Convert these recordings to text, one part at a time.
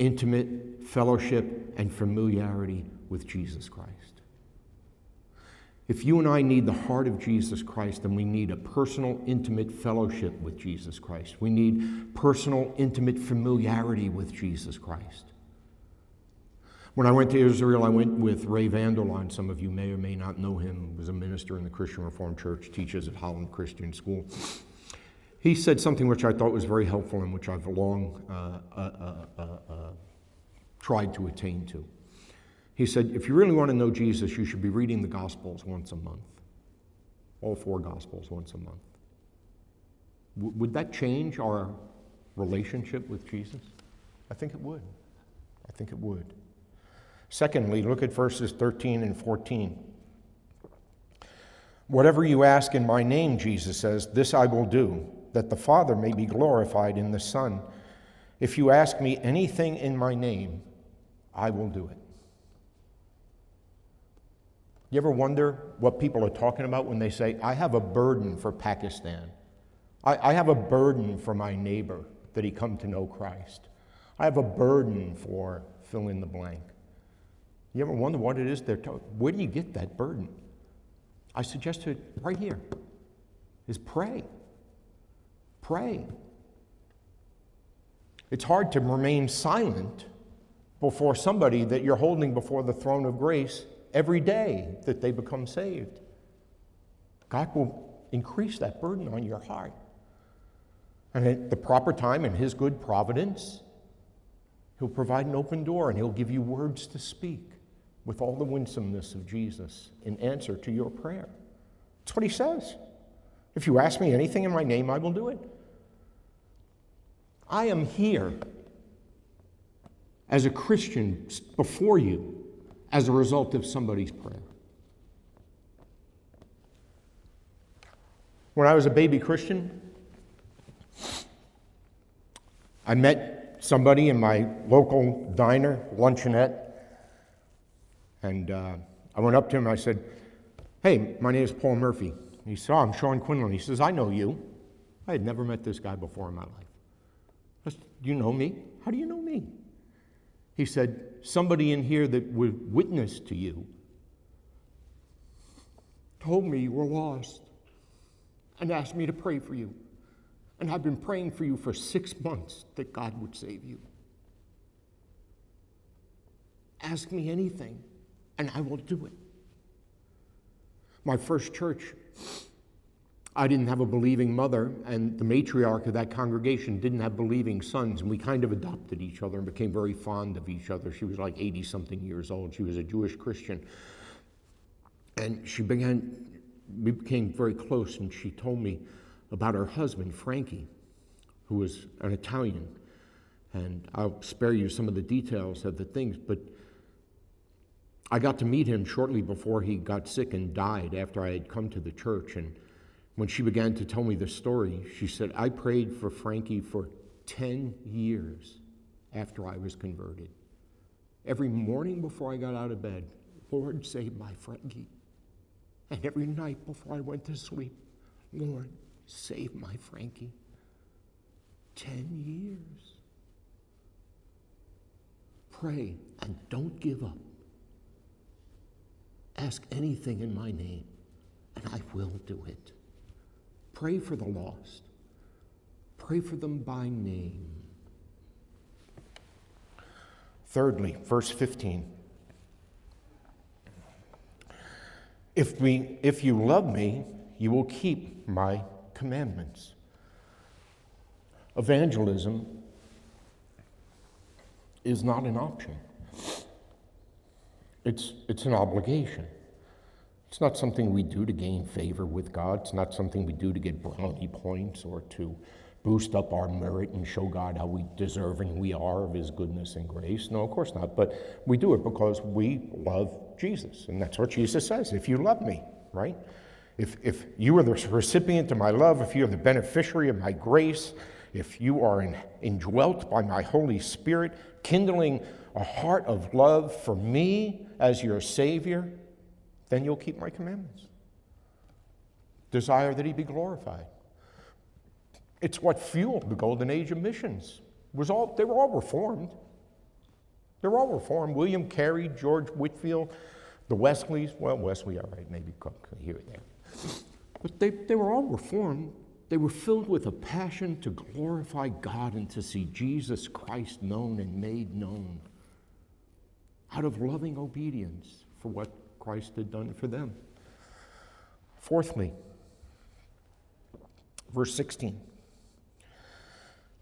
intimate fellowship and familiarity with Jesus Christ. If you and I need the heart of Jesus Christ, then we need a personal, intimate fellowship with Jesus Christ. We need personal, intimate familiarity with Jesus Christ. When I went to Israel, I went with Ray Vander Laan. Some of you may or may not know him. He was a minister in the Christian Reformed Church, teaches at Holland Christian School. He said something which I thought was very helpful and which I've long uh, uh, uh, uh tried to attain to. He said, if you really want to know Jesus, you should be reading the Gospels once a month, all four Gospels once a month. W- would that change our relationship with Jesus? I think it would. I think it would. Secondly, look at verses 13 and 14. Whatever you ask in my name, Jesus says, this I will do, that the Father may be glorified in the Son. If you ask me anything in my name, I will do it. You ever wonder what people are talking about when they say, I have a burden for Pakistan? I, I have a burden for my neighbor that he come to know Christ. I have a burden for fill in the blank. You ever wonder what it is they're talking? Where do you get that burden? I suggest it right here is pray. Pray. It's hard to remain silent before somebody that you're holding before the throne of grace every day that they become saved. God will increase that burden on your heart. And at the proper time, in His good providence, He'll provide an open door and He'll give you words to speak with all the winsomeness of Jesus in answer to your prayer. That's what He says. If you ask me anything in my name, I will do it. I am here as a Christian before you as a result of somebody's prayer. When I was a baby Christian, I met somebody in my local diner, luncheonette, and uh, I went up to him and I said, Hey, my name is Paul Murphy. He said, oh, I'm Sean Quinlan. He says, I know you. I had never met this guy before in my life. You know me? How do you know me? He said, Somebody in here that would witness to you told me you were lost and asked me to pray for you. And I've been praying for you for six months that God would save you. Ask me anything, and I will do it. My first church I didn't have a believing mother, and the matriarch of that congregation didn't have believing sons, and we kind of adopted each other and became very fond of each other. She was like 80 something years old. She was a Jewish Christian. And she began, we became very close, and she told me about her husband, Frankie, who was an Italian. And I'll spare you some of the details of the things, but I got to meet him shortly before he got sick and died after I had come to the church. And when she began to tell me the story, she said, I prayed for Frankie for 10 years after I was converted. Every morning before I got out of bed, Lord, save my Frankie. And every night before I went to sleep, Lord, save my Frankie. 10 years. Pray and don't give up. Ask anything in my name, and I will do it. Pray for the lost. Pray for them by name. Thirdly, verse 15. If, we, if you love me, you will keep my commandments. Evangelism is not an option, it's, it's an obligation. It's not something we do to gain favor with God. It's not something we do to get brownie points or to boost up our merit and show God how we deserving we are of His goodness and grace. No, of course not. But we do it because we love Jesus. And that's what Jesus says if you love me, right? If, if you are the recipient of my love, if you are the beneficiary of my grace, if you are in, indwelt by my Holy Spirit, kindling a heart of love for me as your Savior, then you'll keep my commandments. Desire that he be glorified. It's what fueled the golden age of missions. Was all, they were all reformed. They're all Reformed. William Carey, George Whitefield, the Wesleys. Well, Wesley, all right, maybe here and there. But they, they were all Reformed. They were filled with a passion to glorify God and to see Jesus Christ known and made known out of loving obedience for what Christ had done for them. Fourthly, verse 16.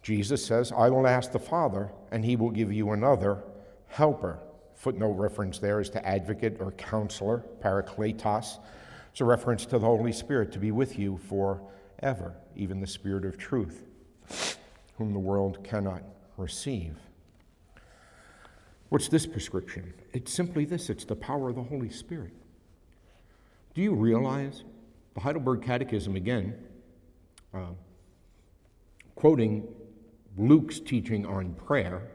Jesus says, I will ask the Father, and he will give you another helper. Footnote reference there is to advocate or counselor, parakletos. It's a reference to the Holy Spirit to be with you forever, even the Spirit of truth, whom the world cannot receive. What's this prescription? It's simply this it's the power of the Holy Spirit. Do you realize the Heidelberg Catechism, again, uh, quoting Luke's teaching on prayer,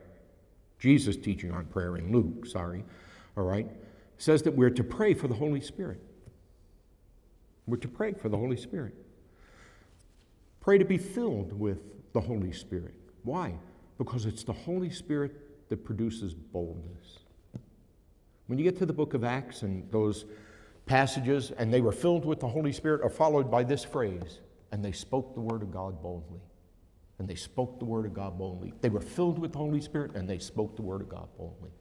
Jesus' teaching on prayer in Luke, sorry, all right, says that we're to pray for the Holy Spirit. We're to pray for the Holy Spirit. Pray to be filled with the Holy Spirit. Why? Because it's the Holy Spirit that produces boldness. When you get to the book of Acts and those passages, and they were filled with the Holy Spirit, are followed by this phrase, and they spoke the word of God boldly. And they spoke the word of God boldly. They were filled with the Holy Spirit, and they spoke the word of God boldly.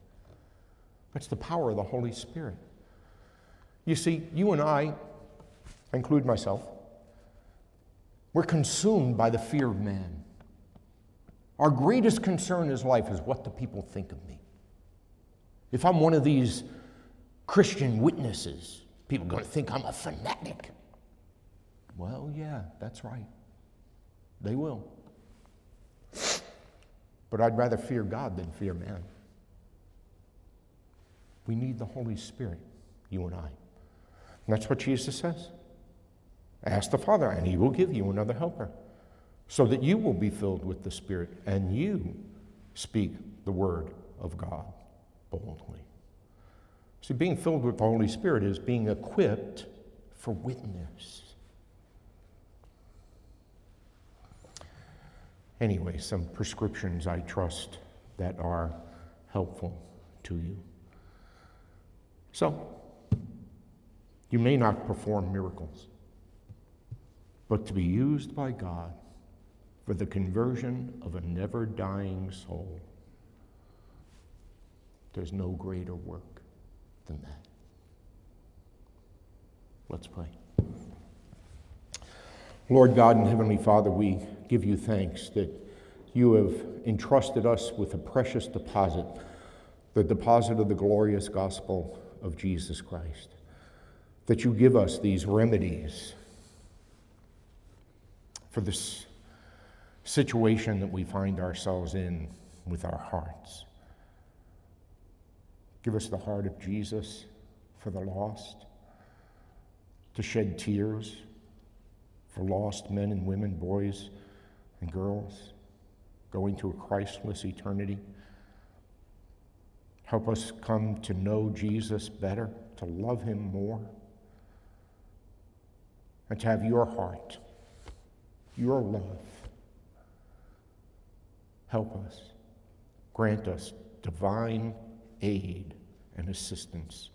That's the power of the Holy Spirit. You see, you and I, I include myself, we're consumed by the fear of man. Our greatest concern in life is what the people think of me. If I'm one of these Christian witnesses, people are going to think I'm a fanatic. Well, yeah, that's right. They will. But I'd rather fear God than fear man. We need the Holy Spirit, you and I. And that's what Jesus says. Ask the Father, and He will give you another helper, so that you will be filled with the Spirit and you speak the Word of God boldly. See, being filled with the Holy Spirit is being equipped for witness. Anyway, some prescriptions I trust that are helpful to you. So, you may not perform miracles, but to be used by God for the conversion of a never dying soul, there's no greater work than that. Let's pray. Lord God and Heavenly Father, we give you thanks that you have entrusted us with a precious deposit, the deposit of the glorious gospel of Jesus Christ. That you give us these remedies for this situation that we find ourselves in with our hearts. Give us the heart of Jesus for the lost, to shed tears for lost men and women, boys and girls going to a Christless eternity. Help us come to know Jesus better, to love him more, and to have your heart, your love. Help us. Grant us divine aid and assistance,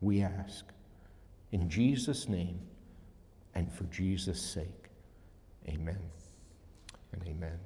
we ask. In Jesus' name and for Jesus' sake. Amen and amen.